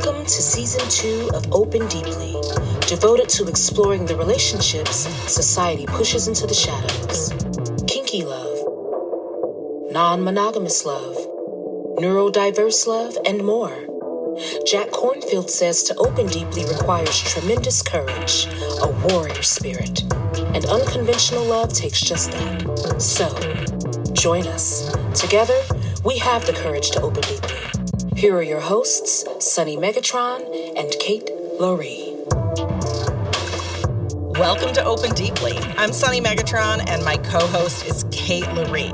Welcome to season two of Open Deeply, devoted to exploring the relationships society pushes into the shadows kinky love, non monogamous love, neurodiverse love, and more. Jack Kornfield says to open deeply requires tremendous courage, a warrior spirit, and unconventional love takes just that. So, join us. Together, we have the courage to open deeply. Here are your hosts, Sunny Megatron and Kate Loree. Welcome to Open Deeply. I'm Sunny Megatron, and my co host is Kate Loree.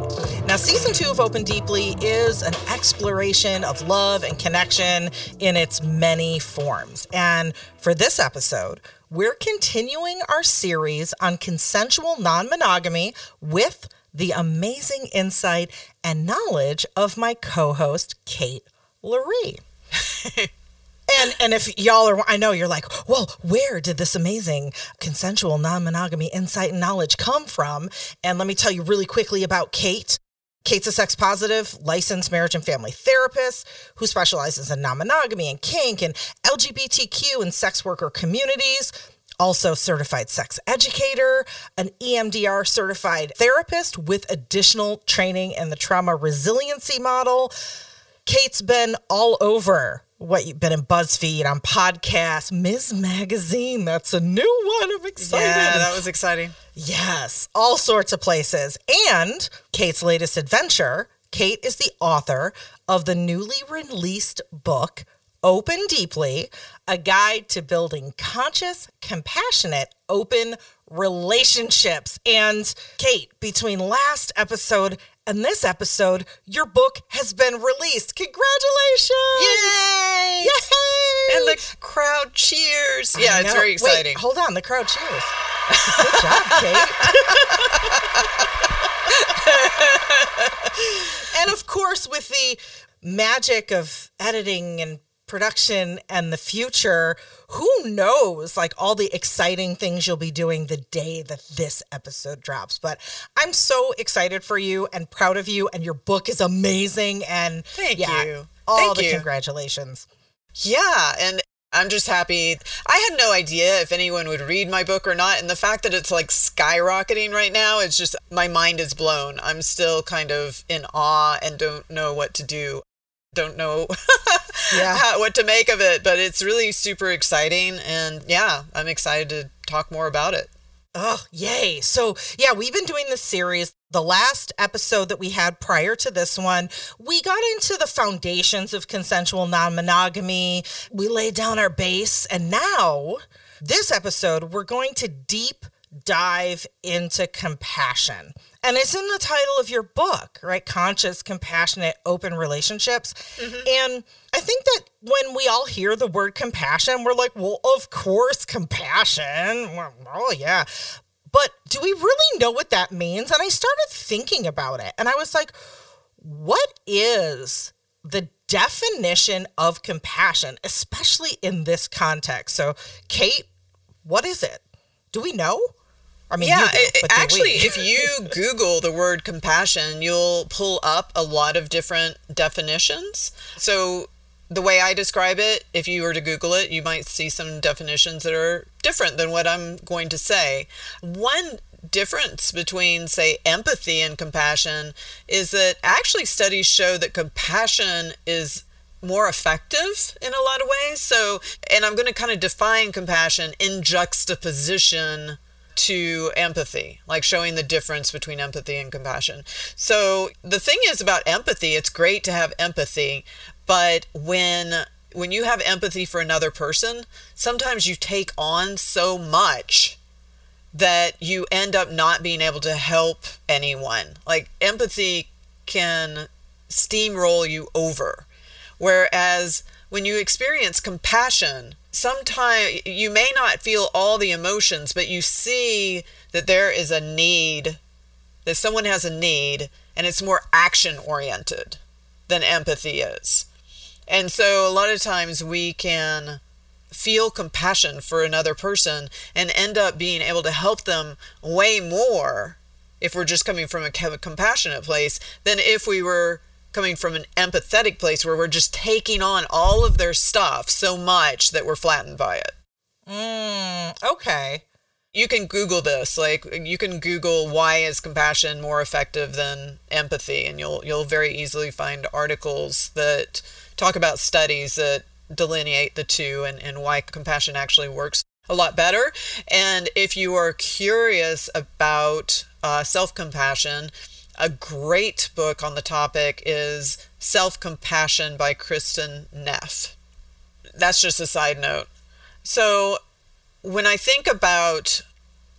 Now, season two of Open Deeply is an exploration of love and connection in its many forms. And for this episode, we're continuing our series on consensual non monogamy with the amazing insight and knowledge of my co host, Kate Loree. And and if y'all are, I know you're like, well, where did this amazing consensual non-monogamy insight and knowledge come from? And let me tell you really quickly about Kate. Kate's a sex positive, licensed marriage and family therapist who specializes in non monogamy and kink and LGBTQ and sex worker communities. Also, certified sex educator, an EMDR certified therapist with additional training in the trauma resiliency model. Kate's been all over what you've been in BuzzFeed on podcasts, Ms. Magazine. That's a new one. I'm excited. Yeah, that was exciting. Yes, all sorts of places. And Kate's latest adventure, Kate is the author of the newly released book, Open Deeply, a guide to building conscious, compassionate, open relationships. And Kate, between last episode and this episode, your book has been released. Congratulations! Yay! Yay! And the crowd cheers. Yeah, it's very exciting. Wait, hold on, the crowd cheers. Good job, Kate. and of course, with the magic of editing and production and the future, who knows like all the exciting things you'll be doing the day that this episode drops. But I'm so excited for you and proud of you and your book is amazing and Thank yeah, you. All Thank the you. congratulations. Yeah, and I'm just happy. I had no idea if anyone would read my book or not, and the fact that it's like skyrocketing right now, it's just my mind is blown. I'm still kind of in awe and don't know what to do. Don't know Yeah. how, what to make of it, but it's really super exciting, and yeah, I'm excited to talk more about it. Oh, yay. So, yeah, we've been doing this series. The last episode that we had prior to this one, we got into the foundations of consensual non monogamy. We laid down our base. And now, this episode, we're going to deep dive into compassion. And it's in the title of your book, right? Conscious, compassionate, open relationships. Mm-hmm. And I think that when we all hear the word compassion, we're like, well, of course, compassion. Well, Oh, yeah. But do we really know what that means? And I started thinking about it. And I was like, what is the definition of compassion, especially in this context? So, Kate, what is it? Do we know? I mean, yeah, do, it- actually, if you Google the word compassion, you'll pull up a lot of different definitions. So, the way I describe it, if you were to Google it, you might see some definitions that are different than what I'm going to say. One difference between, say, empathy and compassion is that actually studies show that compassion is more effective in a lot of ways. So, and I'm going to kind of define compassion in juxtaposition to empathy, like showing the difference between empathy and compassion. So, the thing is about empathy, it's great to have empathy, but when when you have empathy for another person, sometimes you take on so much that you end up not being able to help anyone. Like empathy can steamroll you over. Whereas when you experience compassion, sometimes you may not feel all the emotions, but you see that there is a need, that someone has a need, and it's more action oriented than empathy is. And so a lot of times we can feel compassion for another person and end up being able to help them way more if we're just coming from a compassionate place than if we were coming from an empathetic place where we're just taking on all of their stuff so much that we're flattened by it. Mm, okay. You can Google this. Like you can Google why is compassion more effective than empathy, and you'll you'll very easily find articles that talk about studies that delineate the two and, and why compassion actually works a lot better. And if you are curious about uh, self compassion, a great book on the topic is Self Compassion by Kristin Neff. That's just a side note. So, when I think about,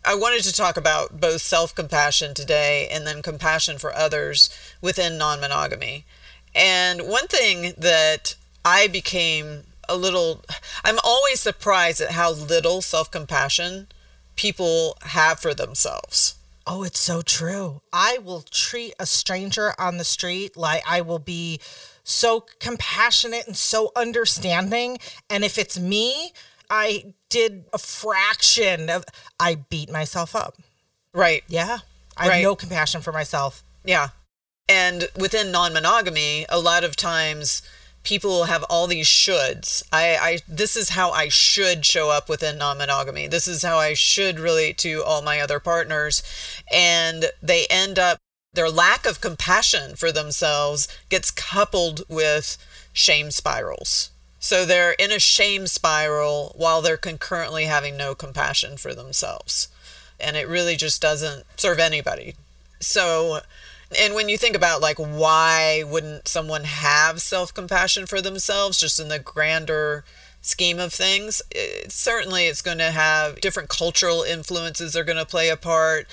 I wanted to talk about both self compassion today and then compassion for others within non monogamy. And one thing that I became a little, I'm always surprised at how little self compassion people have for themselves. Oh, it's so true. I will treat a stranger on the street like I will be so compassionate and so understanding. And if it's me, I did a fraction of, I beat myself up. Right. Yeah. I right. have no compassion for myself. Yeah. And within non monogamy, a lot of times people have all these shoulds. I, I this is how I should show up within non-monogamy. This is how I should relate to all my other partners. And they end up their lack of compassion for themselves gets coupled with shame spirals. So they're in a shame spiral while they're concurrently having no compassion for themselves. And it really just doesn't serve anybody. So and when you think about like why wouldn't someone have self-compassion for themselves just in the grander scheme of things? It, certainly it's going to have different cultural influences are going to play a part.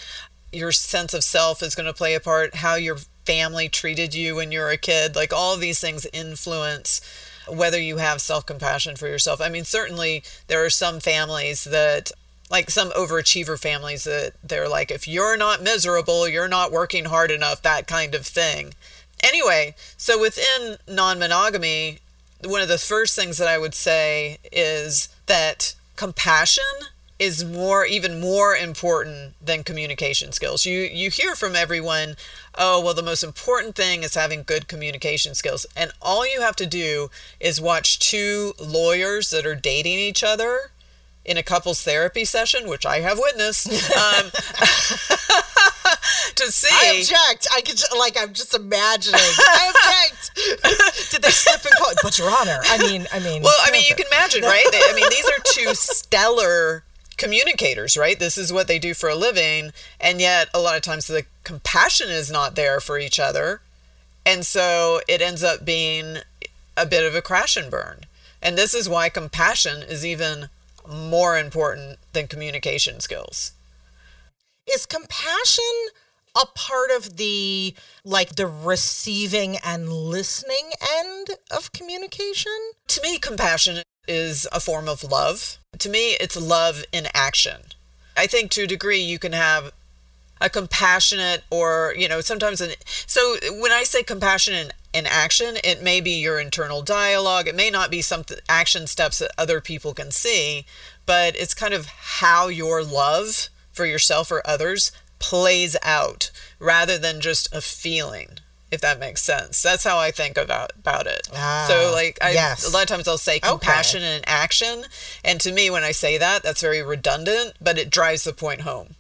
Your sense of self is going to play a part. How your family treated you when you were a kid. Like all these things influence whether you have self-compassion for yourself. I mean certainly there are some families that like some overachiever families that they're like, if you're not miserable, you're not working hard enough, that kind of thing. Anyway, so within non monogamy, one of the first things that I would say is that compassion is more even more important than communication skills. You you hear from everyone, "Oh, well the most important thing is having good communication skills." And all you have to do is watch two lawyers that are dating each other in a couples therapy session, which I have witnessed, um, to see. I object. I could like I'm just imagining. I object. Did they slip and call? But Your Honor, I mean, I mean. Well, I mean, you can imagine, right? They, I mean, these are two stellar communicators, right? This is what they do for a living, and yet a lot of times the compassion is not there for each other, and so it ends up being a bit of a crash and burn. And this is why compassion is even more important than communication skills. Is compassion a part of the like the receiving and listening end of communication? To me, compassion is a form of love. To me, it's love in action. I think to a degree you can have a compassionate or, you know, sometimes an so when I say compassion in, in action, it may be your internal dialogue. It may not be some action steps that other people can see, but it's kind of how your love for yourself or others plays out rather than just a feeling if that makes sense that's how i think about about it ah, so like I, yes. a lot of times i'll say compassion okay. and action and to me when i say that that's very redundant but it drives the point home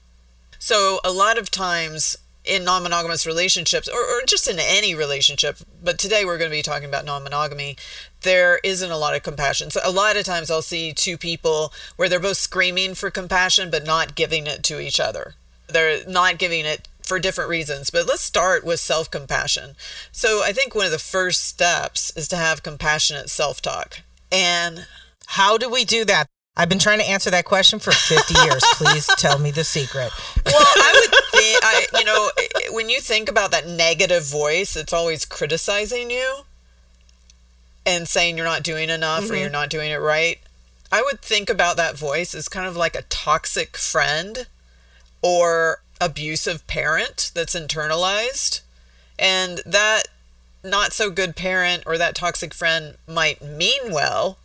so a lot of times in non-monogamous relationships or, or just in any relationship but today we're going to be talking about non-monogamy there isn't a lot of compassion. So a lot of times i'll see two people where they're both screaming for compassion but not giving it to each other. They're not giving it for different reasons but let's start with self-compassion. So i think one of the first steps is to have compassionate self-talk. And how do we do that I've been trying to answer that question for 50 years. Please tell me the secret. Well, I would think, I, you know, when you think about that negative voice, it's always criticizing you and saying you're not doing enough mm-hmm. or you're not doing it right. I would think about that voice as kind of like a toxic friend or abusive parent that's internalized. And that not so good parent or that toxic friend might mean well,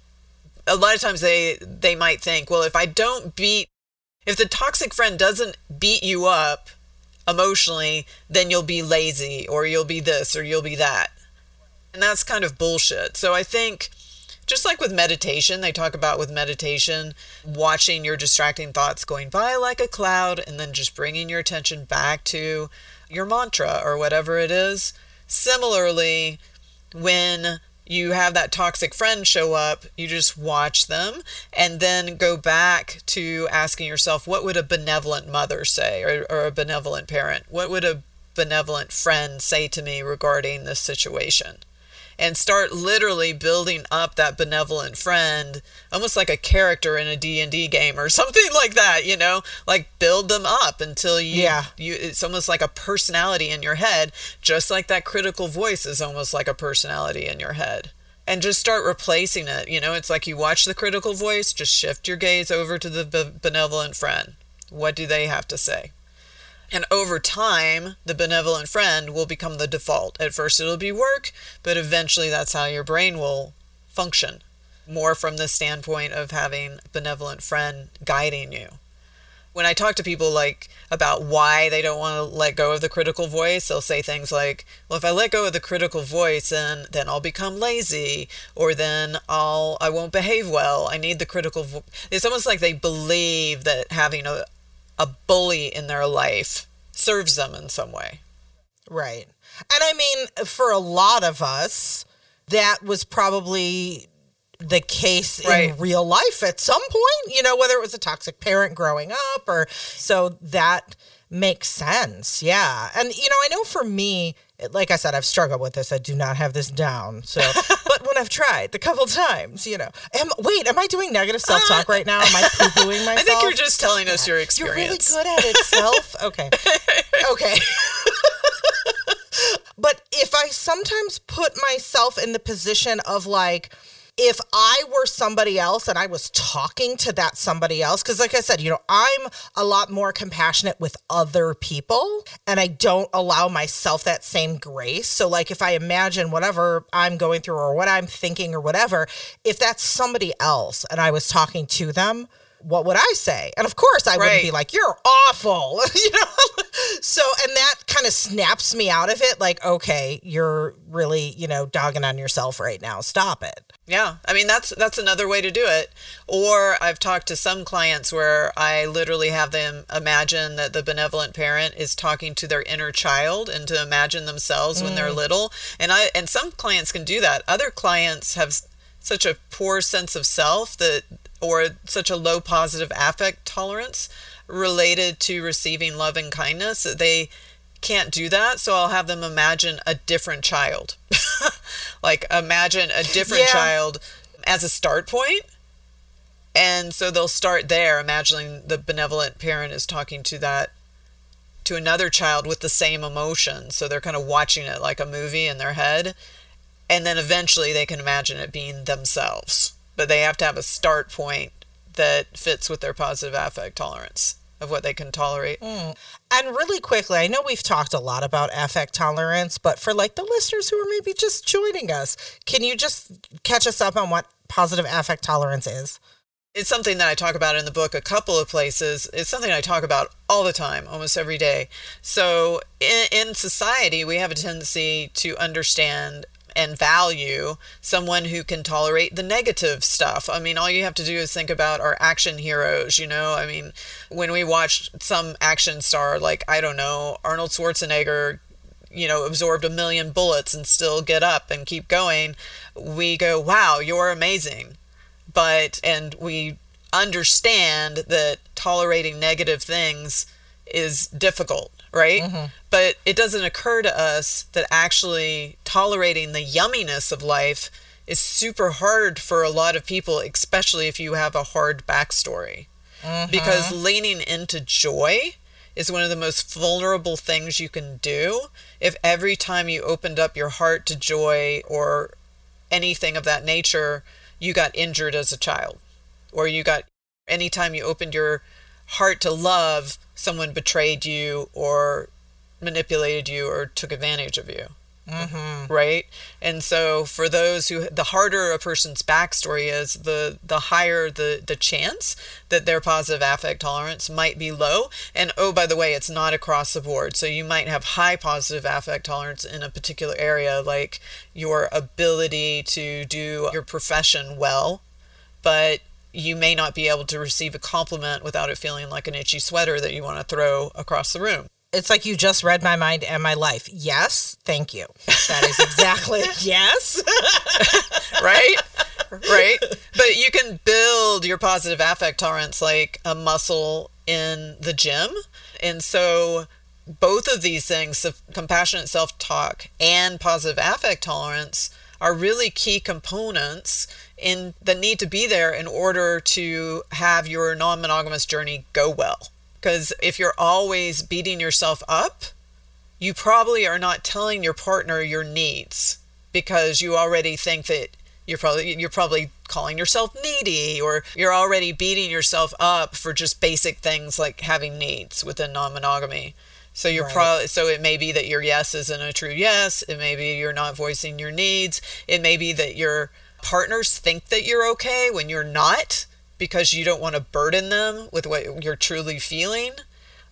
a lot of times they they might think, well, if I don't beat if the toxic friend doesn't beat you up emotionally, then you'll be lazy or you'll be this or you'll be that. And that's kind of bullshit. So I think just like with meditation, they talk about with meditation, watching your distracting thoughts going by like a cloud and then just bringing your attention back to your mantra or whatever it is. Similarly, when you have that toxic friend show up, you just watch them and then go back to asking yourself, what would a benevolent mother say or, or, a benevolent parent? What would a benevolent friend say to me regarding this situation? And start literally building up that benevolent friend almost like a character in a D&D game or something like that you know? Like build them up until you yeah. you it's almost like a personality in your head just like that critical voice is almost like a personality in your head. And just start replacing it you know? It's like you watch the critical voice just shift your gaze over to the benevolent friend. What do they have to say and over time, the benevolent friend will become the default. At first, it'll be work, but eventually, that's how your brain will function. More from the standpoint of having benevolent friend guiding you. When I talk to people like about why they don't want to let go of the critical voice, they'll say things like, "Well, if I let go of the critical voice, then then I'll become lazy, or then I'll I won't behave well. I need the critical." Vo-. It's almost like they believe that having a a bully in their life serves them in some way. Right. And I mean, for a lot of us, that was probably the case right. in real life at some point, you know, whether it was a toxic parent growing up or so that makes sense. Yeah. And, you know, I know for me, like I said, I've struggled with this. I do not have this down. So, but when I've tried a couple times, you know, am wait, am I doing negative self talk uh, right now? Am I poo pooing myself? I think you're just telling us your experience. You're really good at it, self. Okay, okay. but if I sometimes put myself in the position of like if I were somebody else and I was talking to that somebody else, because like I said, you know, I'm a lot more compassionate with other people and I don't allow myself that same grace. So, like, if I imagine whatever I'm going through or what I'm thinking or whatever, if that's somebody else and I was talking to them, what would I say? And of course, I right. wouldn't be like, you're awful, you know? so, and that kind of snaps me out of it. Like, okay, you're really, you know, dogging on yourself right now. Stop it. Yeah. I mean, that's, that's another way to do it. Or I've talked to some clients where I literally have them imagine that the benevolent parent is talking to their inner child and to imagine themselves mm. when they're mm. little. And I, and some clients can do that. Other clients have such a poor sense of self that or such a low positive affect tolerance related to receiving love and kindness that they can't do that. So i'll have them imagine a different child. Like imagine a different yeah. child as a start point. And so they'll start there imagining the benevolent parent is talking to that to another child with the same emotion. So they're kind of watching it like a movie in their head. And then eventually they can imagine it being themselves but they have to have a start point that fits with their positive affect tolerance of what they can tolerate. Mm. And really quickly, I know we've talked a lot about affect tolerance, but for like the listeners who are maybe just joining us, can you just catch us up on what positive affect tolerance is? It's something that I talk about in the book a couple of places. It's something I talk about all the time, almost every day. So, in, in society, we have a tendency to understand and value someone who can tolerate the negative stuff. I mean, all you have to do is think about our action heroes, you know? I mean, when we watch some action star like, I don't know, Arnold Schwarzenegger you know, absorbed a million bullets and still get up and keep going, we go, wow, you're amazing. But, and we understand that tolerating negative things is difficult right? Mm-hmm. But it doesn't occur to us that actually tolerating the yumminess of life is super hard for a lot of people, especially if you have a hard backstory. Mm-hmm. Because leaning into joy is one of the most vulnerable things you can do. If every time you opened up your heart to joy or anything of that nature, you got injured as a child, or you got anytime you opened your heart to love, someone betrayed you or manipulated you or took advantage of you. Mm-hmm. Right. And so for those who, the harder a person's backstory is, the, the higher the, the chance that their positive affect tolerance might be low. And oh, by the way, it's not across the board. So you might have high positive affect tolerance in a particular area, like your ability to do your profession well, but you may not be able to receive a compliment without it feeling like an itchy sweater that you want to throw across the room. It's like you just read my mind and my life. Yes, thank you. That is exactly yes. right? Right? But you can build your positive affect tolerance like a muscle in the gym. And so both of these things, compassionate self-talk and positive affect tolerance, are really key components in the need to be there in order to have your non-monogamous journey go well. Because if you're always beating yourself up, you probably are not telling your partner your needs because you already think that you're probably you're probably calling yourself needy or you're already beating yourself up for just basic things like having needs within non-monogamy. So you're right. probably so it may be that your yes isn't a true yes. It may be you're not voicing your needs. It may be that your partners think that you're okay when you're not because you don't want to burden them with what you're truly feeling.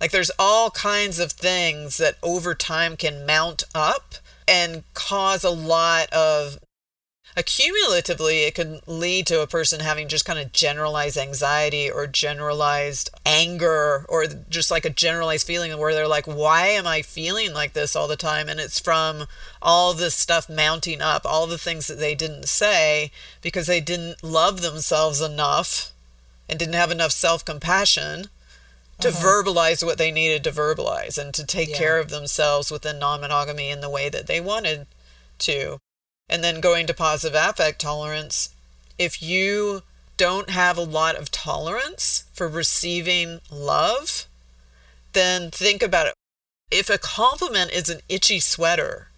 Like there's all kinds of things that over time can mount up and cause a lot of accumulatively it can lead to a person having just kind of generalized anxiety or generalized anger or just like a generalized feeling where they're like why am i feeling like this all the time and it's from all this stuff mounting up all the things that they didn't say because they didn't love themselves enough and didn't have enough self-compassion to uh-huh. verbalize what they needed to verbalize and to take yeah. care of themselves within non-monogamy in the way that they wanted to and then going to positive affect tolerance, if you don't have a lot of tolerance for receiving love, then think about it. If a compliment is an itchy sweater,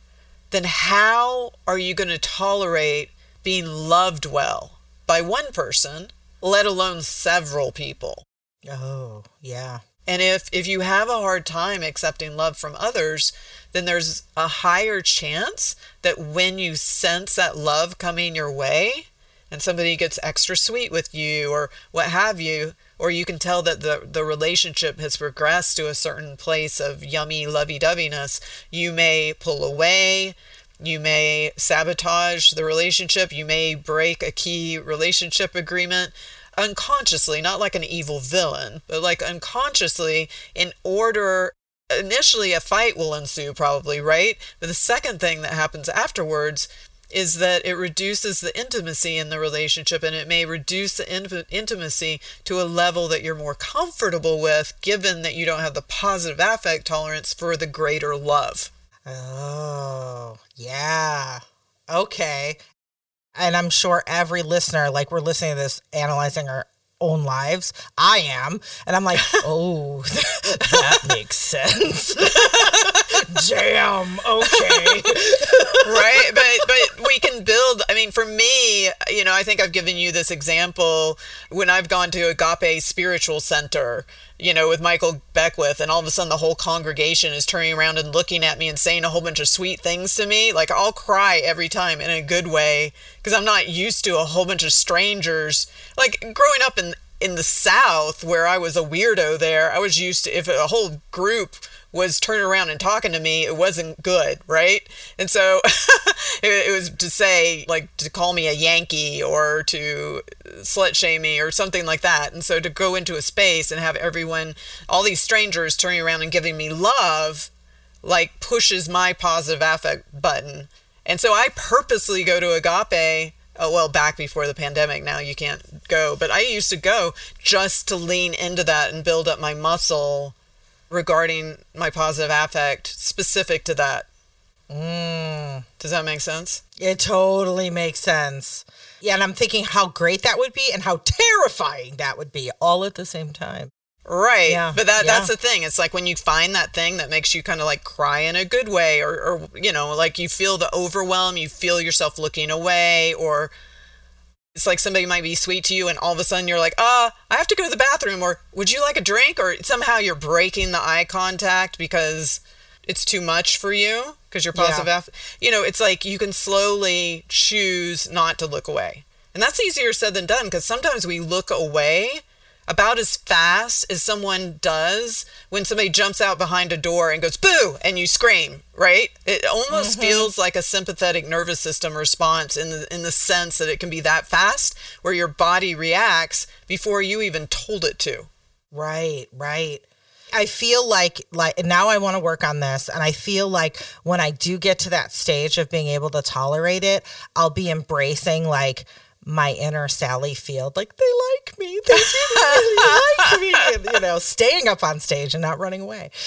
then how are you going to tolerate being loved well by one person, let alone several people? Oh, yeah. And if if you have a hard time accepting love from others, then there's a higher chance that when you sense that love coming your way and somebody gets extra sweet with you or what have you, or you can tell that the, the relationship has progressed to a certain place of yummy lovey-doveyness, you may pull away, you may sabotage the relationship, you may break a key relationship agreement unconsciously, not like an evil villain, but like unconsciously in order initially a fight will ensue probably, right? But the second thing that happens afterwards is that it reduces the intimacy in the relationship and it may reduce the in- intimacy to a level that you're more comfortable with given that you don't have the positive affect tolerance for the greater love. Oh, yeah. Okay and I'm sure every listener, like we're listening to this, analyzing our own lives. I am. And I'm like, oh, that makes sense. Damn. Okay. right. But but we can build I mean, for me, you know, I think I've given you this example when I've gone to Agape Spiritual Center you know, with Michael Beckwith, and all of a sudden the whole congregation is turning around and looking at me and saying a whole bunch of sweet things to me. Like, I'll cry every time in a good way because I'm not used to a whole bunch of strangers. Like, growing up in, in the South, where I was a weirdo there, I was used to, if a whole group was turning around and talking to me, it wasn't good, right? And so it, it, was to say, like, to call me a Yankee or to slut shame me or something like that. And so to go into a space and have everyone, all these strangers turning around and giving me love, like, pushes my positive affect button. And so I purposely go to Agape oh, well, back before the pandemic, now you can't go. But I used to go just to lean into that and build up my muscle regarding my positive affect specific to that. Mm. Does that make sense? It totally makes sense. Yeah, and I'm thinking how great that would be and how terrifying that would be all at the same time. Right. Yeah. But that yeah. that's the thing. It's like when you find that thing that makes you kind of like cry in a good way or or you know, like you feel the overwhelm, you feel yourself looking away or it's like somebody might be sweet to you and all of a sudden you're like, uh, I have to go to the bathroom or would you like a drink? Or somehow you're breaking the eye contact because it's too much for you because you're positive. Yeah. You know, it's like you can slowly choose not to look away. And that's easier said than done because sometimes we look away about as fast as someone does when somebody jumps out behind a door and goes boo and you scream, right? It almost mm-hmm. feels like a sympathetic nervous system response in the in the sense that it can be that fast where your body reacts before you even told it to. Right, right. I feel like like now I want to work on this and I feel like when I do get to that stage of being able to tolerate it, I'll be embracing like my inner Sally Field, like they like me, they really like me, and, you know, staying up on stage and not running away.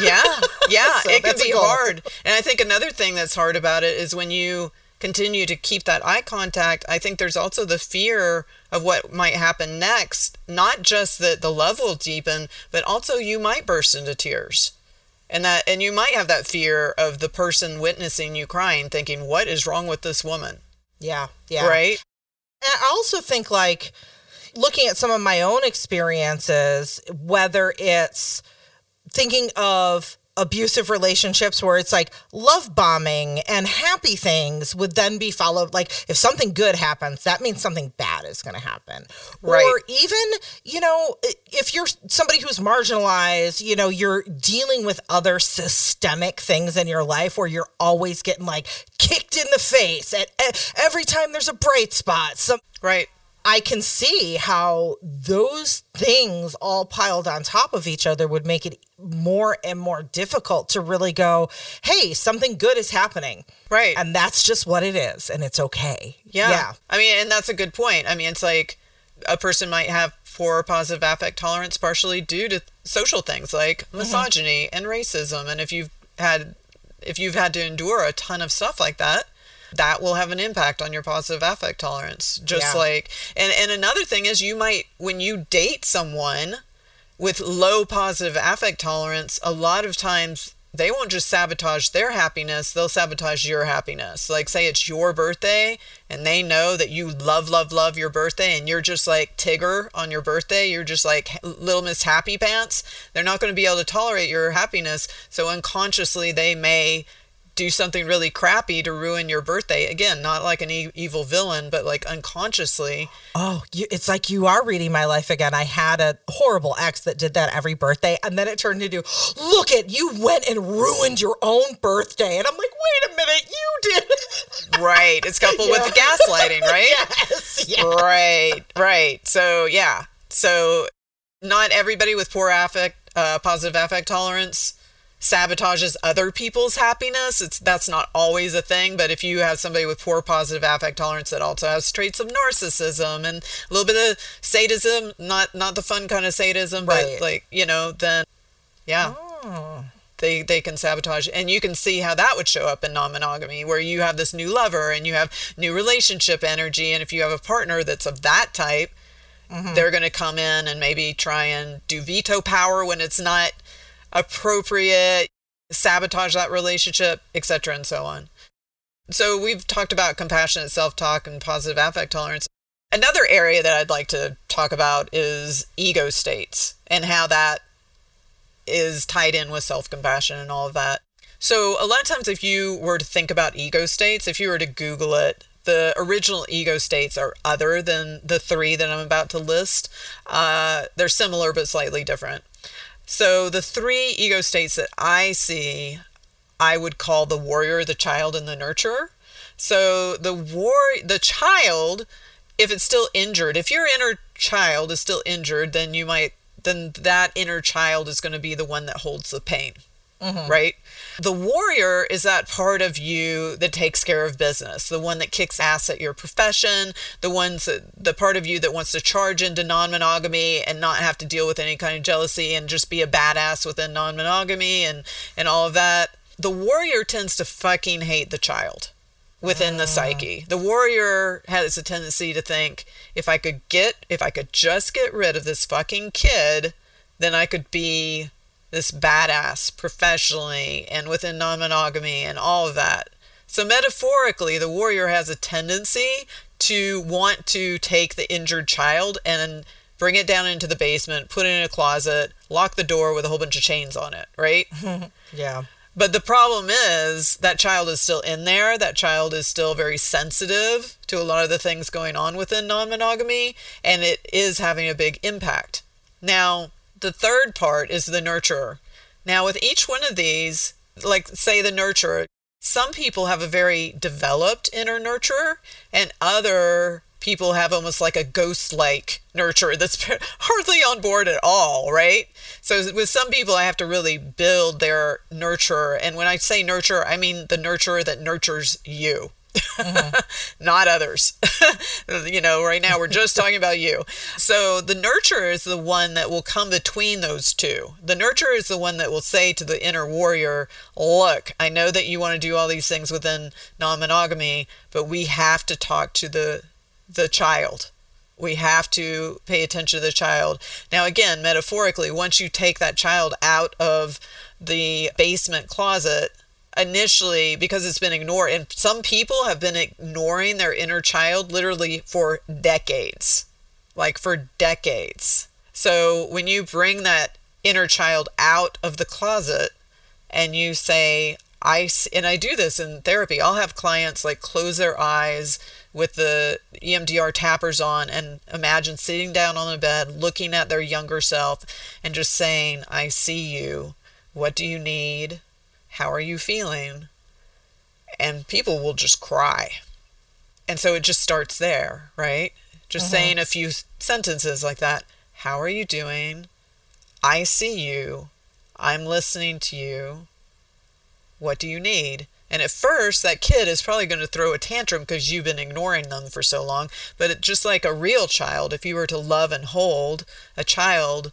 Yeah, yeah, So it can be hard. And I think another thing that's hard about it is when you continue to keep that eye contact, I think there's also the fear of what might happen next. Not just that the love will deepen, but also you might burst into tears. And that and you might have that fear of the person witnessing you crying thinking, What is wrong with this woman? Yeah, yeah. Right? I also think like looking at some of my own experiences, whether it's thinking of abusive relationships where it's like love bombing and happy things would then be followed like if something good happens that means something bad is going to happen Right. or even you know if you're somebody who's marginalized you know you're dealing with other systemic things in your life where you're always getting like kicked in the face at, every time there's a bright spot some Right. I can see how those things all piled on top of each other would make it more and more difficult to really go, hey, something good is happening. Right. And that's just what it is. And it's okay. Yeah. yeah. I mean, and that's a good point. I mean, it's like a person might have poor positive affect tolerance partially due to social things like Mm-hmm. misogyny and racism. And if you've had if you've had to endure a ton of stuff like that, that will have an impact on your positive affect tolerance. Just Yeah. like and and another thing is you might when you date someone with low positive affect tolerance, a lot of times they won't just sabotage their happiness, they'll sabotage your happiness. Like, say it's your birthday and they know that you love, love, love your birthday and you're just like Tigger on your birthday. You're just like Little Miss Happy Pants. They're not going to be able to tolerate your happiness. So, unconsciously, they may do something really crappy to ruin your birthday. Again, not like an e- evil villain, but like unconsciously. Oh, you, it's like you are reading my life again. I had a horrible ex that did that every birthday. And then it turned into, look at you went and ruined your own birthday. And I'm like, wait a minute, you did. Right. It's coupled with the gaslighting, right? yes. Yeah. Right, right. So yeah, so not everybody with poor affect, uh, positive affect tolerance sabotages other people's happiness. It's that's not always a thing, but if you have somebody with poor positive affect tolerance that also has traits of narcissism and a little bit of sadism, not not the fun kind of sadism, but like you know, then yeah. Oh. They, they can sabotage and you can see how that would show up in non-monogamy where you have this new lover and you have new relationship energy and if you have a partner that's of that type mm-hmm. they're going to come in and maybe try and do veto power when it's not appropriate sabotage that relationship etc and so on so we've talked about compassionate self-talk and positive affect tolerance another area that i'd like to talk about is ego states and how that is tied in with self compassion and all of that. So, a lot of times, if you were to think about ego states, if you were to Google it, the original ego states are other than the three that I'm about to list. Uh, they're similar but slightly different. So, the three ego states that I see, I would call the warrior, the child, and the nurturer. So, the war, the child, if it's still injured, if your inner child is still injured, then you might then that inner child is going to be the one that holds the pain. Mm-hmm. Right? The warrior is that part of you that takes care of business, the one that kicks ass at your profession, the ones that, the part of you that wants to charge into non-monogamy and not have to deal with any kind of jealousy and just be a badass within non-monogamy and and all of that. The warrior tends to fucking hate the child within the ah. psyche. The warrior has a tendency to think if I could get if I could just get rid of this fucking kid, then I could be this badass professionally and within non-monogamy and all of that. So metaphorically, the warrior has a tendency to want to take the injured child and bring it down into the basement, put it in a closet, lock the door with a whole bunch of chains on it, right? Yeah. But the problem is that child is still in there. That child is still very sensitive to a lot of the things going on within non monogamy, and it is having a big impact. Now, the third part is the nurturer. Now, with each one of these, like say the nurturer, some people have a very developed inner nurturer, and other people have almost like a ghost like nurturer that's hardly on board at all, right? So with some people, I have to really build their nurturer. And when I say nurturer, I mean the nurturer that nurtures you. Mm-hmm. not others. you know, right now we're just talking about you. So the nurturer is the one that will come between those two. The nurturer is the one that will say to the inner warrior, Look, I know that you want to do all these things within non monogamy, but we have to talk to the the child. We have to pay attention to the child. Now, again, metaphorically, once you take that child out of the basement closet, initially, because it's been ignored, and some people have been ignoring their inner child literally for decades like for decades. So, when you bring that inner child out of the closet and you say, I, and I do this in therapy, I'll have clients like close their eyes with the EMDR tappers on and imagine sitting down on the bed, looking at their younger self, and just saying, I see you. What do you need? How are you feeling? And people will just cry. And so it just starts there, right? Just mm-hmm. saying a few sentences like that. How are you doing? I see you. I'm listening to you. What do you need? And at first, that kid is probably going to throw a tantrum because you've been ignoring them for so long. But it, just like a real child, if you were to love and hold a child,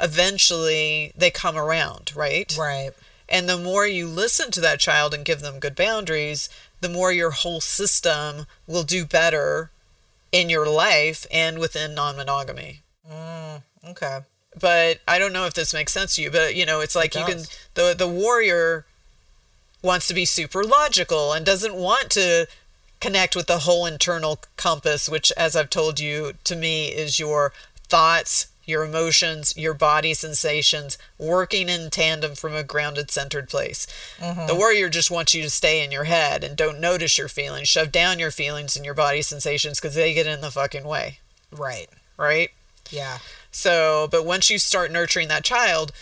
eventually they come around, right? Right. And the more you listen to that child and give them good boundaries, the more your whole system will do better in your life and within non monogamy. Mm, okay. But I don't know if this makes sense to you, but you know, it's like it you can the the warrior wants to be super logical and doesn't want to connect with the whole internal compass, which, as I've told you, to me is your thoughts, your emotions, your body sensations working in tandem from a grounded, centered place. Mm-hmm. The warrior just wants you to stay in your head and don't notice your feelings, shove down your feelings and your body sensations because they get in the fucking way. Right. Right? Yeah. So, but once you start nurturing that child,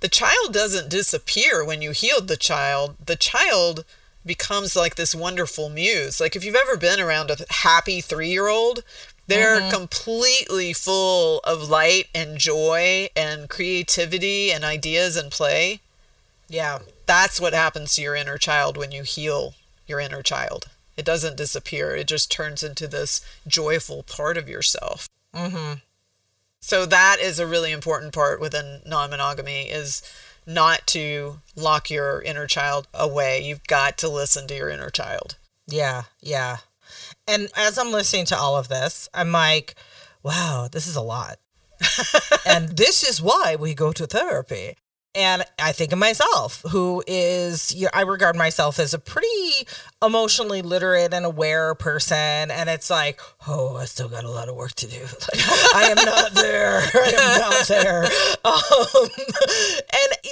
the child doesn't disappear when you healed the child. The child becomes like this wonderful muse. Like if you've ever been around a happy three year old, they're mm-hmm. completely full of light and joy and creativity and ideas and play. Yeah. That's what happens to your inner child when you heal your inner child. It doesn't disappear, it just turns into this joyful part of yourself. Mm-hmm. So that is a really important part within non-monogamy is not to lock your inner child away. You've got to listen to your inner child. Yeah, yeah. And as I'm listening to all of this, I'm like, wow, this is a lot. and this is why we go to therapy. And I think of myself, who is, you know, I regard myself as a pretty emotionally literate and aware person. And it's like, oh, I still got a lot of work to do. Like, I am not there. I am not there. Um,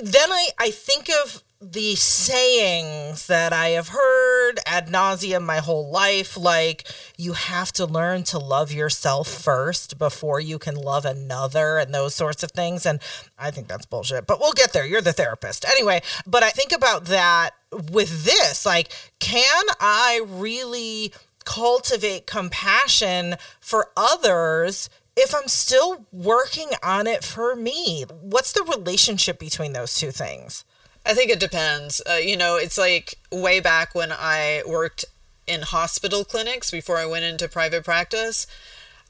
and then I, I think of the sayings that I have heard ad nauseum my whole life, like you have to learn to love yourself first before you can love another, and those sorts of things. And I think that's bullshit, but we'll get there. You're the therapist. Anyway, but I think about that with this like, can I really cultivate compassion for others? If I'm still working on it for me, what's the relationship between those two things? I think it depends. Uh, you know, it's like way back when I worked in hospital clinics before I went into private practice.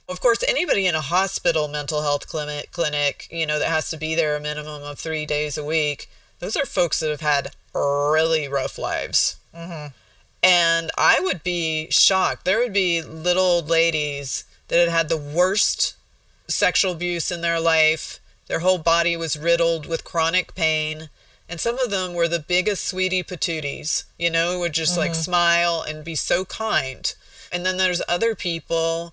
Of course, anybody in a hospital mental health clinic, clinic, you know, that has to be there a minimum of three days a week, those are folks that have had really rough lives. Mm-hmm. And I would be shocked. There would be little old ladies that had had the worst sexual abuse in their life. Their whole body was riddled with chronic pain and some of them were the biggest sweetie patooties, you know, would just mm-hmm. like smile and be so kind. And then there's other people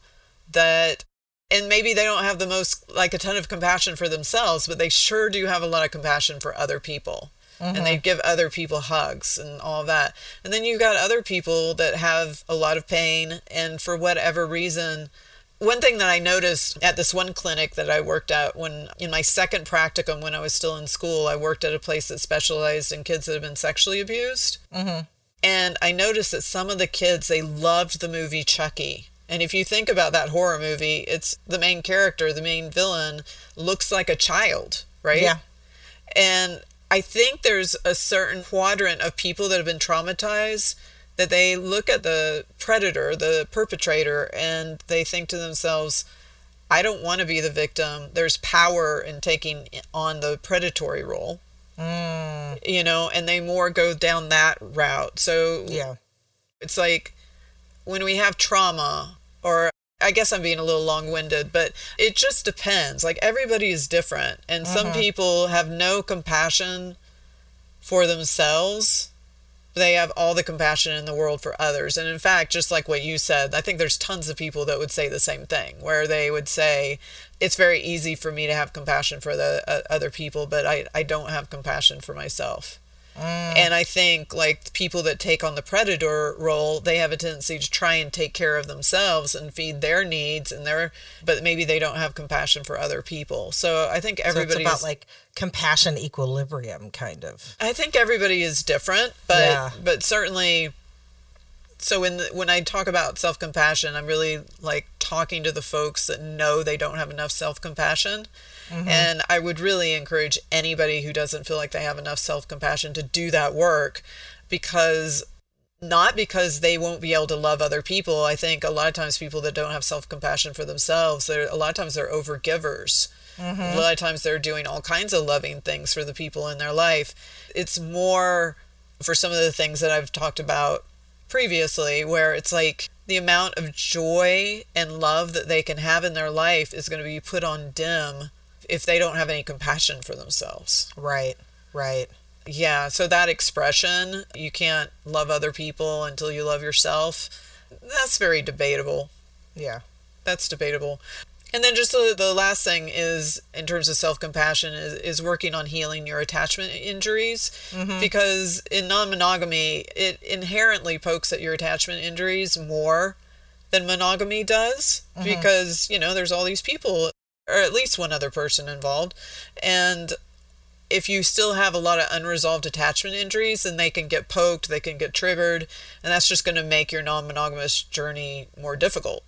that, and maybe they don't have the most, like a ton of compassion for themselves, but they sure do have a lot of compassion for other people. and they give other people hugs and all that. And then you've got other people that have a lot of pain and for whatever reason one thing that I noticed at this one clinic that I worked at when in my second practicum when I was still in school, I worked at a place that specialized in kids that have been sexually abused. Mm-hmm. And I noticed that some of the kids, they loved the movie Chucky. And if you think about that horror movie, it's the main character, the main villain, looks like a child, right? Yeah. And I think there's a certain quadrant of people that have been traumatized that they look at the predator, the perpetrator, and they think to themselves, I don't want to be the victim. There's power in taking on the predatory role. Mm. You know, and they more go down that route. So, Yeah. it's like when we have trauma, or I guess I'm being a little long winded, but it just depends. Like everybody is different. And some people have no compassion for themselves. They have all the compassion in the world for others. And in fact, just like what you said, I think there's tons of people that would say the same thing, where they would say, it's very easy for me to have compassion for the uh, other people, but I, I don't have compassion for myself. Mm. And I think like people that take on the predator role, they have a tendency to try and take care of themselves and feed their needs and their, but maybe they don't have compassion for other people. So I think So it's everybody about like compassion equilibrium, kind of. I think everybody is different, but Yeah. but certainly. So when when I talk about self compassion, I'm really like talking to the folks that know they don't have enough self compassion, Mm-hmm. and I would really encourage anybody who doesn't feel like they have enough self compassion to do that work, because not because they won't be able to love other people. I think a lot of times people that don't have self compassion for themselves, they're a lot of times they're over givers. A mm-hmm. lot of times they're doing all kinds of loving things for the people in their life. It's more for some of the things that I've talked about previously, where it's like the amount of joy and love that they can have in their life is going to be put on dim if they don't have any compassion for themselves. Right. Right. Yeah, so that expression, you can't love other people until you love yourself, that's very debatable. Yeah. That's debatable. And then just the, the last thing is in terms of self-compassion is, is working on healing your attachment injuries mm-hmm. because in non-monogamy it inherently pokes at your attachment injuries more than monogamy does mm-hmm. because you know there's all these people or at least one other person involved and if you still have a lot of unresolved attachment injuries then they can get poked they can get triggered and that's just going to make your non-monogamous journey more difficult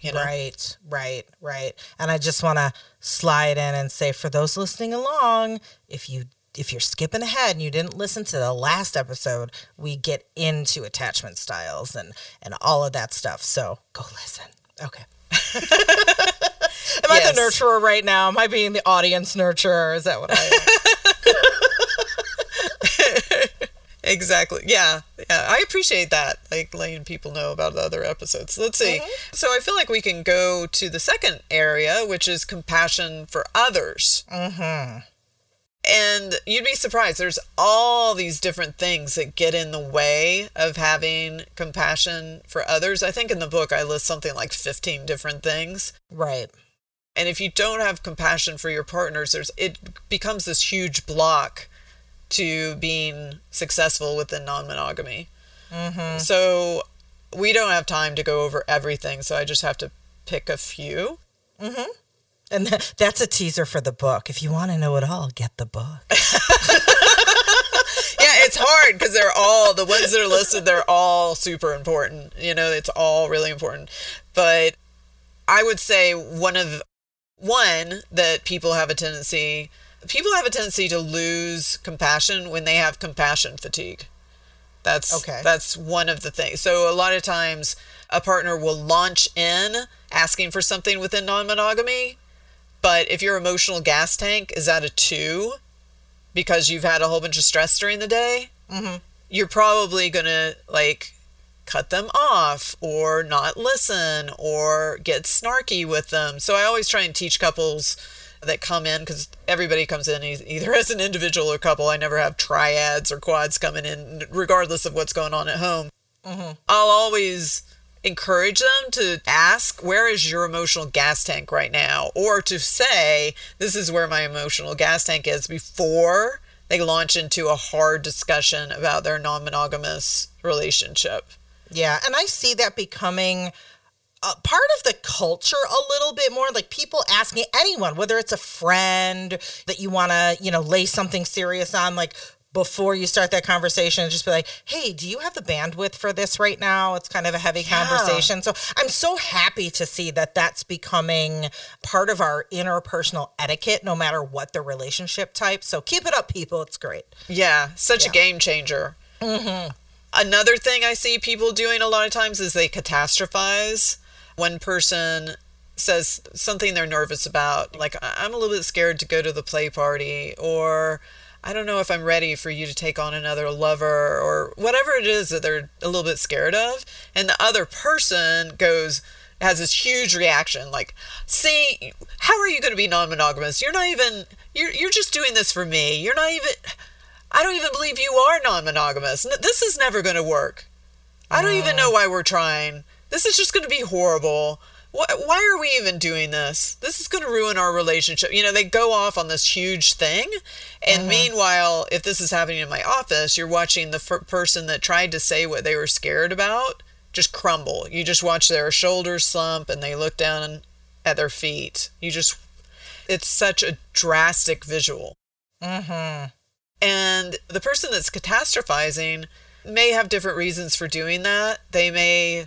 you know Right, right, right. And I just want to slide in and say for those listening along, if you if you're skipping ahead and you didn't listen to the last episode, we get into attachment styles and and all of that stuff. So go listen. Okay. Am I the nurturer right now? Am I being the audience nurturer? Is that what I am? Exactly. Yeah. Yeah. I appreciate that. Like letting people know about the other episodes. Let's see. So I feel like we can go to the second area, which is compassion for others. Mm-hmm. And you'd be surprised. There's all these different things that get in the way of having compassion for others. I think in the book I list something like 15 different things. right. And if you don't have compassion for your partners, there's it becomes this huge block to being successful within non-monogamy. Mm-hmm. So we don't have time to go over everything, so I just have to pick a few. And th- that's a teaser for the book. If you want to know it all, get the book. Yeah, it's hard because they're all the ones that are listed. They're all super important. You know, it's all really important. But I would say one of one that people have a tendency people have a tendency to lose compassion when they have compassion fatigue. That's Okay. That's one of the things. So a lot of times a partner will launch in asking for something within non-monogamy, but if your emotional gas tank is at a 2 because you've had a whole bunch of stress during the day, mm-hmm. you're probably going to like cut them off or not listen or get snarky with them. So I always try and teach couples that come in because everybody comes in either as an individual or couple. I never have triads or quads coming in, regardless of what's going on at home. Mm-hmm. I'll always encourage them to ask, Where is your emotional gas tank right now? Or to say, This is where my emotional gas tank is before they launch into a hard discussion about their non-monogamous relationship. Yeah, and I see that becoming a part of the culture a little bit more like people asking anyone whether it's a friend that you want to you know lay something serious on like before you start that conversation just be like hey do you have the bandwidth for this right now? It's kind of a heavy yeah. conversation. So i'm so happy to see that that's becoming part of our interpersonal etiquette no matter what the relationship type. So keep it up people. It's great. Yeah such yeah. a game changer. Mm-hmm. another thing i see people doing a lot of times is they catastrophize. One person says something they're nervous about, like, I'm a little bit scared to go to the play party, or I don't know if I'm ready for you to take on another lover, or whatever it is that they're a little bit scared of. And the other person goes, has this huge reaction like see how are you going to be non-monogamous? You're not even you're, you're just doing this for me. You're not even i don't even believe you are non-monogamous. This is never going to work. I don't even uh. know why we're trying. This is just going to be horrible. Why are we even doing this? This is going to ruin our relationship. You know, they go off on this huge thing. And uh-huh. meanwhile, if this is happening in my office, you're watching the f- person that tried to say what they were scared about just crumble. You just watch their shoulders slump and they look down at their feet. You just, it's such a drastic visual. Mm-hmm. And the person that's catastrophizing may have different reasons for doing that. They may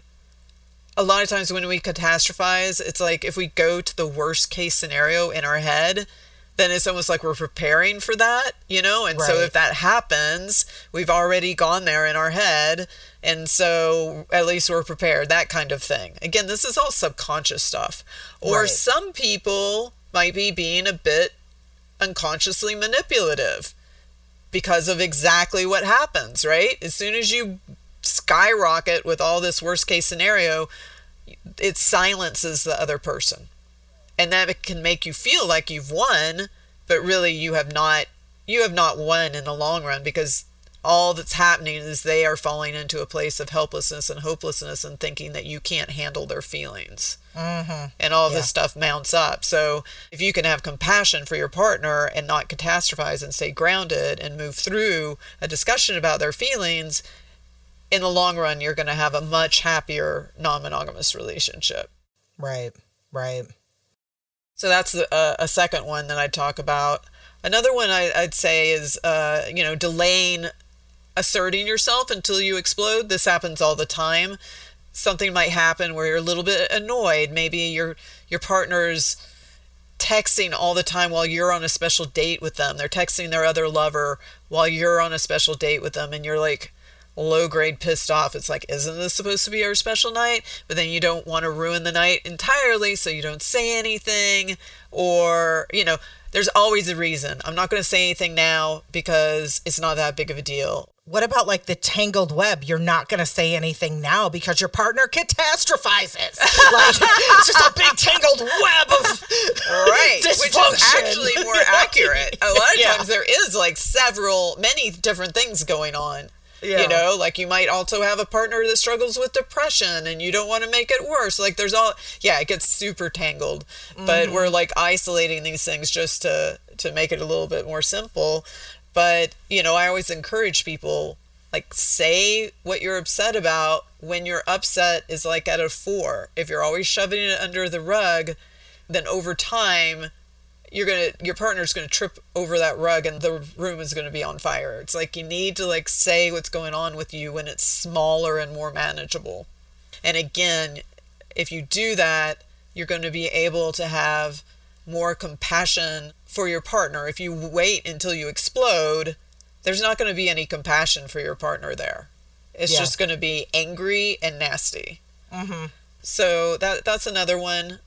a lot of times when we catastrophize, it's like if we go to the worst case scenario in our head, then it's almost like we're preparing for that, you know? And right. so if that happens, we've already gone there in our head. And so at least we're prepared, that kind of thing. Again, this is all subconscious stuff. Or right. some people might be being a bit unconsciously manipulative because of exactly what happens, right? As soon as you skyrocket with all this worst case scenario, it silences the other person. And that can make you feel like you've won, but really you have not you have not won in the long run because all that's happening is they are falling into a place of helplessness and hopelessness and thinking that you can't handle their feelings. Mm-hmm. And all yeah. this stuff mounts up. So, if you can have compassion for your partner and not catastrophize and stay grounded and move through a discussion about their feelings, in the long run, you're going to have a much happier non monogamous relationship. Right, right. So that's the, uh, a second one that I'd talk about. Another one I, would say is, uh, you know, delaying asserting yourself until you explode. This happens all the time. Something might happen where you're a little bit annoyed. Maybe your your partner's texting all the time while you're on a special date with them. They're texting their other lover while you're on a special date with them, and you're like, low grade pissed off. It's like, isn't this supposed to be our special night? But then you don't want to ruin the night entirely, so you don't say anything. Or, you know, there's always a reason. I'm not going to say anything now because it's not that big of a deal. What about like the tangled web? You're not going to say anything now because your partner catastrophizes. like it's just a big tangled web of right, which is actually more accurate. A lot of yeah. times there is like several, many different things going on. Yeah. You know, like you might also have a partner that struggles with depression and you don't want to make it worse. Like there's all yeah, it gets super tangled. Mm-hmm. But we're like isolating these things just to to make it a little bit more simple. But, you know, I always encourage people like say what you're upset about when your upset is like at a 4. If you're always shoving it under the rug, then over time you're gonna your partner's gonna trip over that rug and the room is gonna be on fire. It's like you need to like say what's going on with you when it's smaller and more manageable. And again if you do that you're going to be able to have more compassion for your partner. If you wait until you explode there's not going to be any compassion for your partner there. It's yeah. just going to be angry and nasty. Mm-hmm. so that that's another one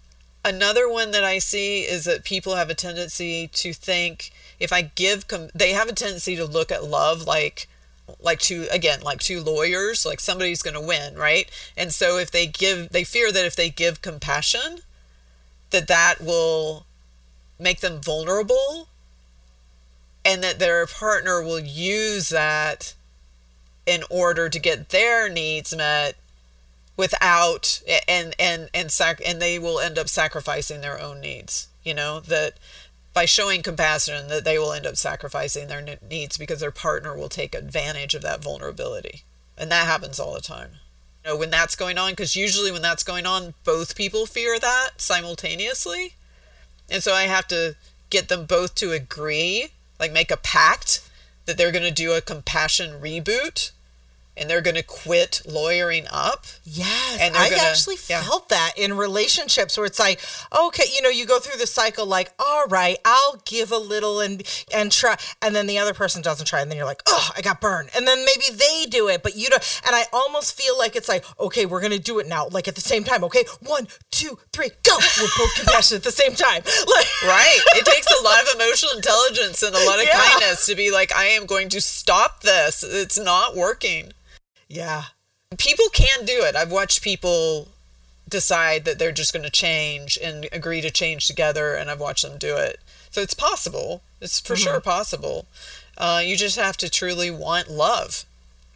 Another one that I see is that people have a tendency to think if I give, com- they have a tendency to look at love like, like two again like two lawyers like somebody's going to win right? And so if they give they fear that if they give compassion that that will make them vulnerable and that their partner will use that in order to get their needs met without and and and sac and they will end up sacrificing their own needs you know that by showing compassion that they will end up sacrificing their needs because their partner will take advantage of that vulnerability. And that happens all the time. You know, when that's going on, because usually when that's going on, both people fear that simultaneously. And so I have to get them both to agree, like make a pact that they're going to do a compassion reboot and they're going to quit lawyering up. Yes, and I gonna, actually yeah. felt that in relationships where it's like, okay, you know, you go through the cycle like, all right, I'll give a little and and try, and then the other person doesn't try, and then you're like, oh, I got burned, and then maybe they do it, but you don't. And I almost feel like it's like, okay, we're gonna do it now, like at the same time. Okay, one, two, three, go. We're both compassionate at the same time. Like, right. It takes a lot of emotional intelligence and a lot of yeah. kindness to be like, I am going to stop this. It's not working. Yeah. People can do it. I've watched people decide that they're just going to change and agree to change together, and I've watched them do it. So it's possible. It's for mm-hmm. sure possible. Uh, you just have to truly want love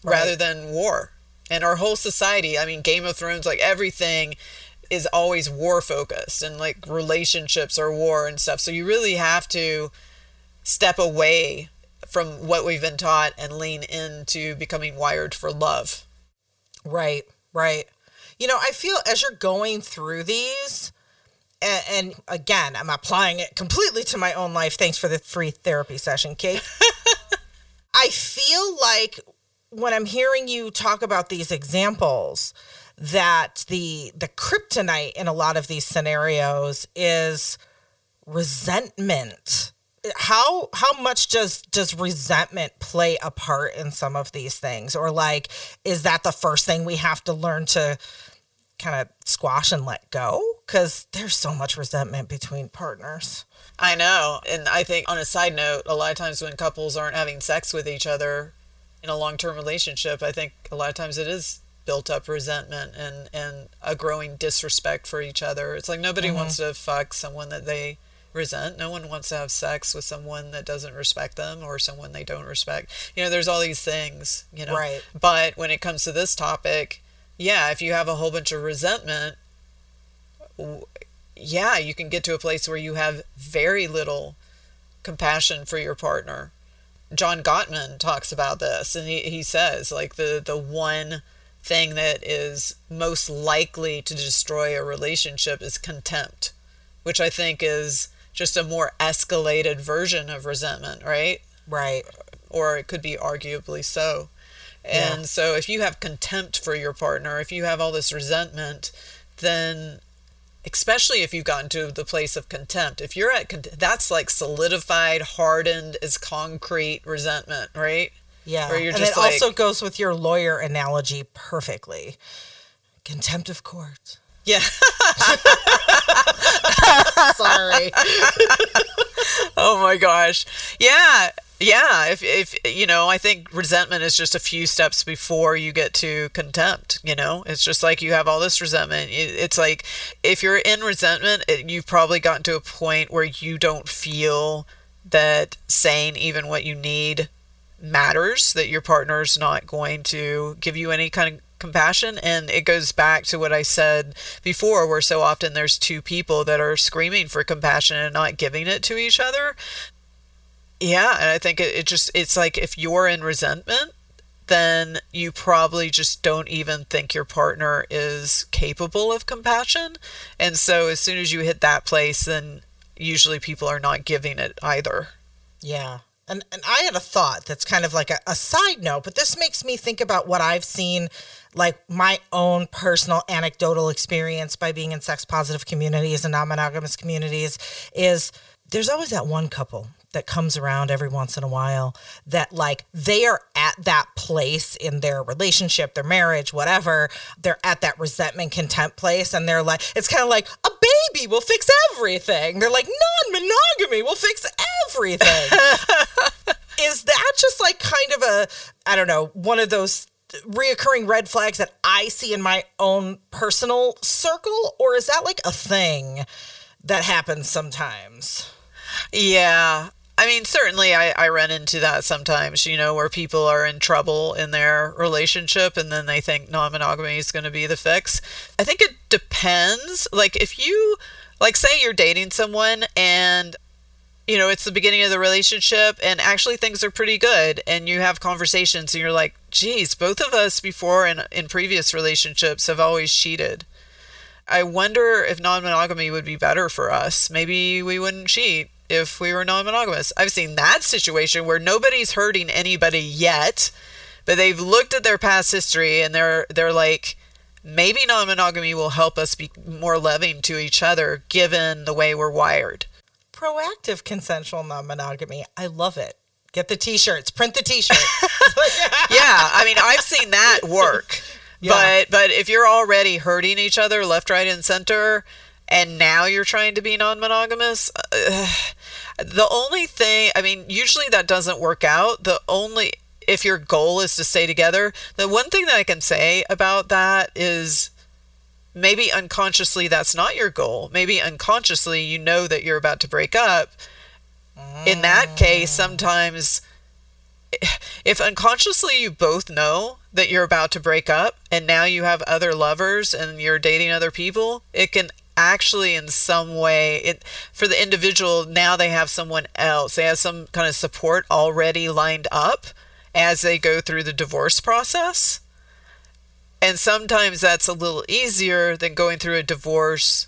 right. rather than war. And our whole society, I mean, Game of Thrones, like everything is always war focused and like relationships are war and stuff. So you really have to step away from what we've been taught and lean into becoming wired for love. Right, right. You know, I feel as you're going through these, and, and, again, I'm applying it completely to my own life. Thanks for the free therapy session, Kate. I feel like when I'm hearing you talk about these examples, that the the kryptonite in a lot of these scenarios is resentment how how much does does resentment play a part in some of these things? Or like is that the first thing we have to learn to kind of squash and let go? Because there's so much resentment between partners. I know. And i think on a side note a lot of times when couples aren't having sex with each other in a long-term relationship i think a lot of times it is built up resentment and and a growing disrespect for each other. It's like nobody mm-hmm. wants to fuck someone that they resent. No one wants to have sex with someone that doesn't respect them or someone they don't respect. You know, there's all these things, you know. Right. But when it comes to this topic, yeah, if you have a whole bunch of resentment, yeah, you can get to a place where you have very little compassion for your partner. John Gottman talks about this and he, he says like the the one thing that is most likely to destroy a relationship is contempt, which I think is just a more escalated version of resentment, right? Right. Or it could be arguably so. And yeah. so if you have contempt for your partner, if you have all this resentment, then especially if you've gotten to the place of contempt, if you're at that's like solidified, hardened as concrete resentment, right? Yeah. Where you're and just it like, also goes with your lawyer analogy perfectly. Contempt of court. Yeah. Sorry. oh my gosh. Yeah. Yeah, if if you know, I think resentment is just a few steps before you get to contempt, you know? It's just like you have all this resentment. It's like if you're in resentment, you've probably gotten to a point where you don't feel that saying even what you need matters, that your partner's not going to give you any kind of compassion and it goes back to what i said before where so often there's two people that are screaming for compassion and not giving it to each other. Yeah and i think it, it just it's like if you're in resentment then you probably just don't even think your partner is capable of compassion. And so as soon as you hit that place then usually people are not giving it either. Yeah. And, and I had a thought that's kind of like a, a, side note, but this makes me think about what I've seen, like my own personal anecdotal experience by being in sex positive communities and non monogamous communities. Is there's always that one couple that comes around every once in a while that like they are at that place in their relationship, their marriage, whatever. They're at that resentment, contempt place, and they're like, it's kind of like a baby will fix everything. They're like, non monogamy will fix everything. Is that just like kind of a, I don't know, one of those reoccurring red flags that I see in my own personal circle? Or is that like a thing that happens sometimes? Yeah. I mean, certainly I, I run into that sometimes, you know, where people are in trouble in their relationship and then they think non monogamy is going to be the fix. I think it depends. Like, if you, like, say you're dating someone and you know, it's the beginning of the relationship and actually things are pretty good and you have conversations and you're like, geez, both of us before and in previous relationships have always cheated. I wonder if non monogamy would be better for us. Maybe we wouldn't cheat if we were non monogamous. I've seen that situation where nobody's hurting anybody yet, but they've looked at their past history and they're they're like, maybe non monogamy will help us be more loving to each other given the way we're wired. Proactive consensual non monogamy. I love it. Get the t shirts, print the t shirts. yeah, I mean, I've seen that work. Yeah. But but if you're already hurting each other left, right, and center, and now you're trying to be non-monogamous, uh, the only thing I mean, usually that doesn't work out. The only if your goal is to stay together, the one thing that I can say about that is maybe unconsciously that's not your goal. Maybe unconsciously you know that you're about to break up. In that case, sometimes if unconsciously you both know that you're about to break up and now you have other lovers and you're dating other people, it can actually in some way it for the individual now they have someone else. They have some kind of support already lined up as they go through the divorce process. And sometimes that's a little easier than going through a divorce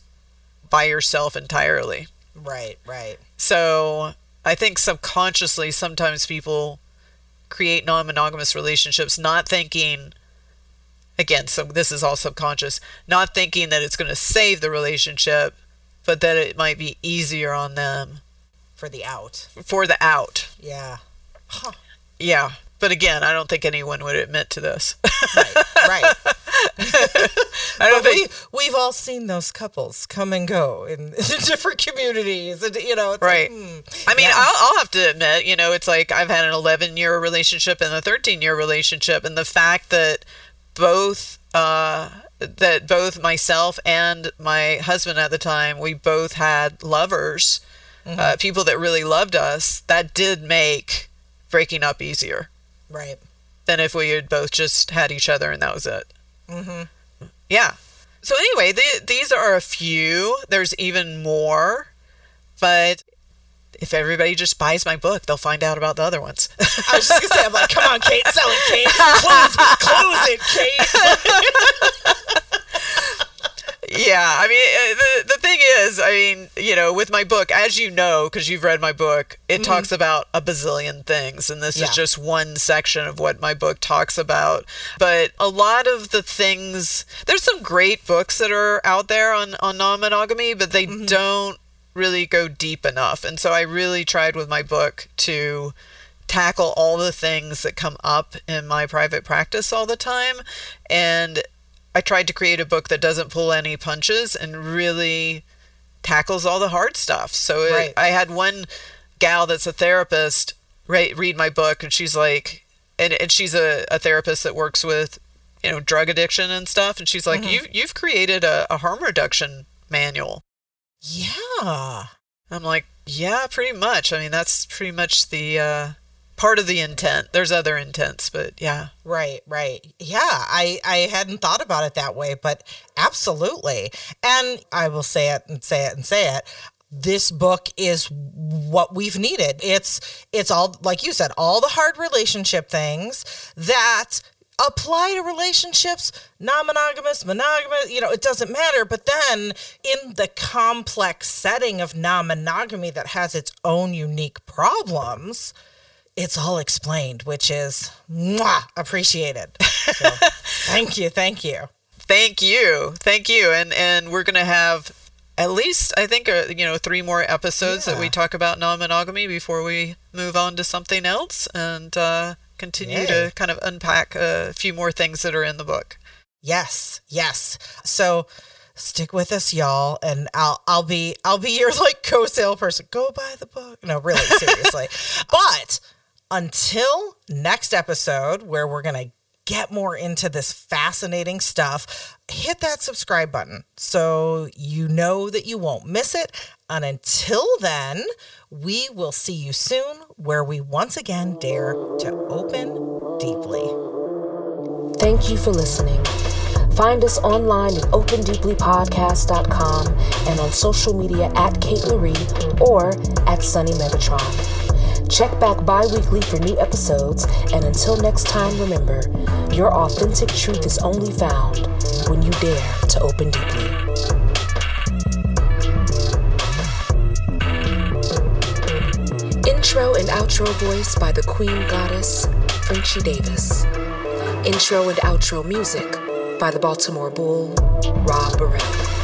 by yourself entirely. Right, right. So I think subconsciously sometimes people create non monogamous relationships, not thinking, again, so this is all subconscious, not thinking that it's going to save the relationship, but that it might be easier on them. For the out. For the out. Yeah. Huh. Yeah. But again, I don't think anyone would admit to this. right, right. I don't think we, have all seen those couples come and go in, in different communities, and you know, right. Like, hmm. I mean, yeah. I'll, I'll have to admit, you know, it's like I've had an 11 year relationship and a 13 year relationship, and the fact that both uh, that both myself and my husband at the time, we both had lovers, mm-hmm. uh, people that really loved us. That did make breaking up easier. Right. Than if we had both just had each other and that was it. Mm-hmm. Yeah. So anyway, the, these are a few. There's even more, but if everybody just buys my book, they'll find out about the other ones. I was just gonna say, I'm like, come on, Kate, sell it, Kate, close, close it, Kate. yeah, I mean, uh, the the thing is, I mean, you know, with my book, as you know, because you've read my book, it mm-hmm. talks about a bazillion things, and this yeah. is just one section of what my book talks about. But a lot of the things, there's some great books that are out there on on non monogamy, but they mm-hmm. don't really go deep enough, and so I really tried with my book to tackle all the things that come up in my private practice all the time and I tried to create a book that doesn't pull any punches and really tackles all the hard stuff. So it, right. I had one gal that's a therapist read, read my book, and she's like, and, and she's a, a therapist that works with, you know, drug addiction and stuff. And she's like, mm-hmm. you, you've created a, a harm reduction manual. Yeah. I'm like, yeah, pretty much. I mean, that's pretty much the, uh, part of the intent. There's other intents, but yeah. Right, right. Yeah, I I hadn't thought about it that way, but absolutely. And I will say it and say it and say it. This book is what we've needed. It's it's all like you said, all the hard relationship things that apply to relationships, non monogamous, you know, it doesn't matter. But then in the complex setting of non monogamy that has its own unique problems, it's all explained, which is mwah, appreciated. So, thank you, thank you, thank you, thank you, and and we're gonna have at least I think uh, you know three more episodes yeah. that we talk about non-monogamy before we move on to something else and uh, continue Yay. to kind of unpack a few more things that are in the book. Yes, yes. So stick with us y'all and I'll I'll be I'll be your like co-sale person. Go buy the book. No, really seriously. but until next episode, where we're going to get more into this fascinating stuff, hit that subscribe button so you know that you won't miss it. And until then, we will see you soon, where we once again dare to open deeply. Thank you for listening. Find us online at opendeeplypodcast.com and on social media at Kate Loree or at Sunny Megatron. Check back bi weekly for new episodes, and until next time, remember your authentic truth is only found when you dare to open deeply. Intro and outro voice by the Queen Goddess, Frenchie Davis. Intro and outro music by the Baltimore Bull, Rob Burrell.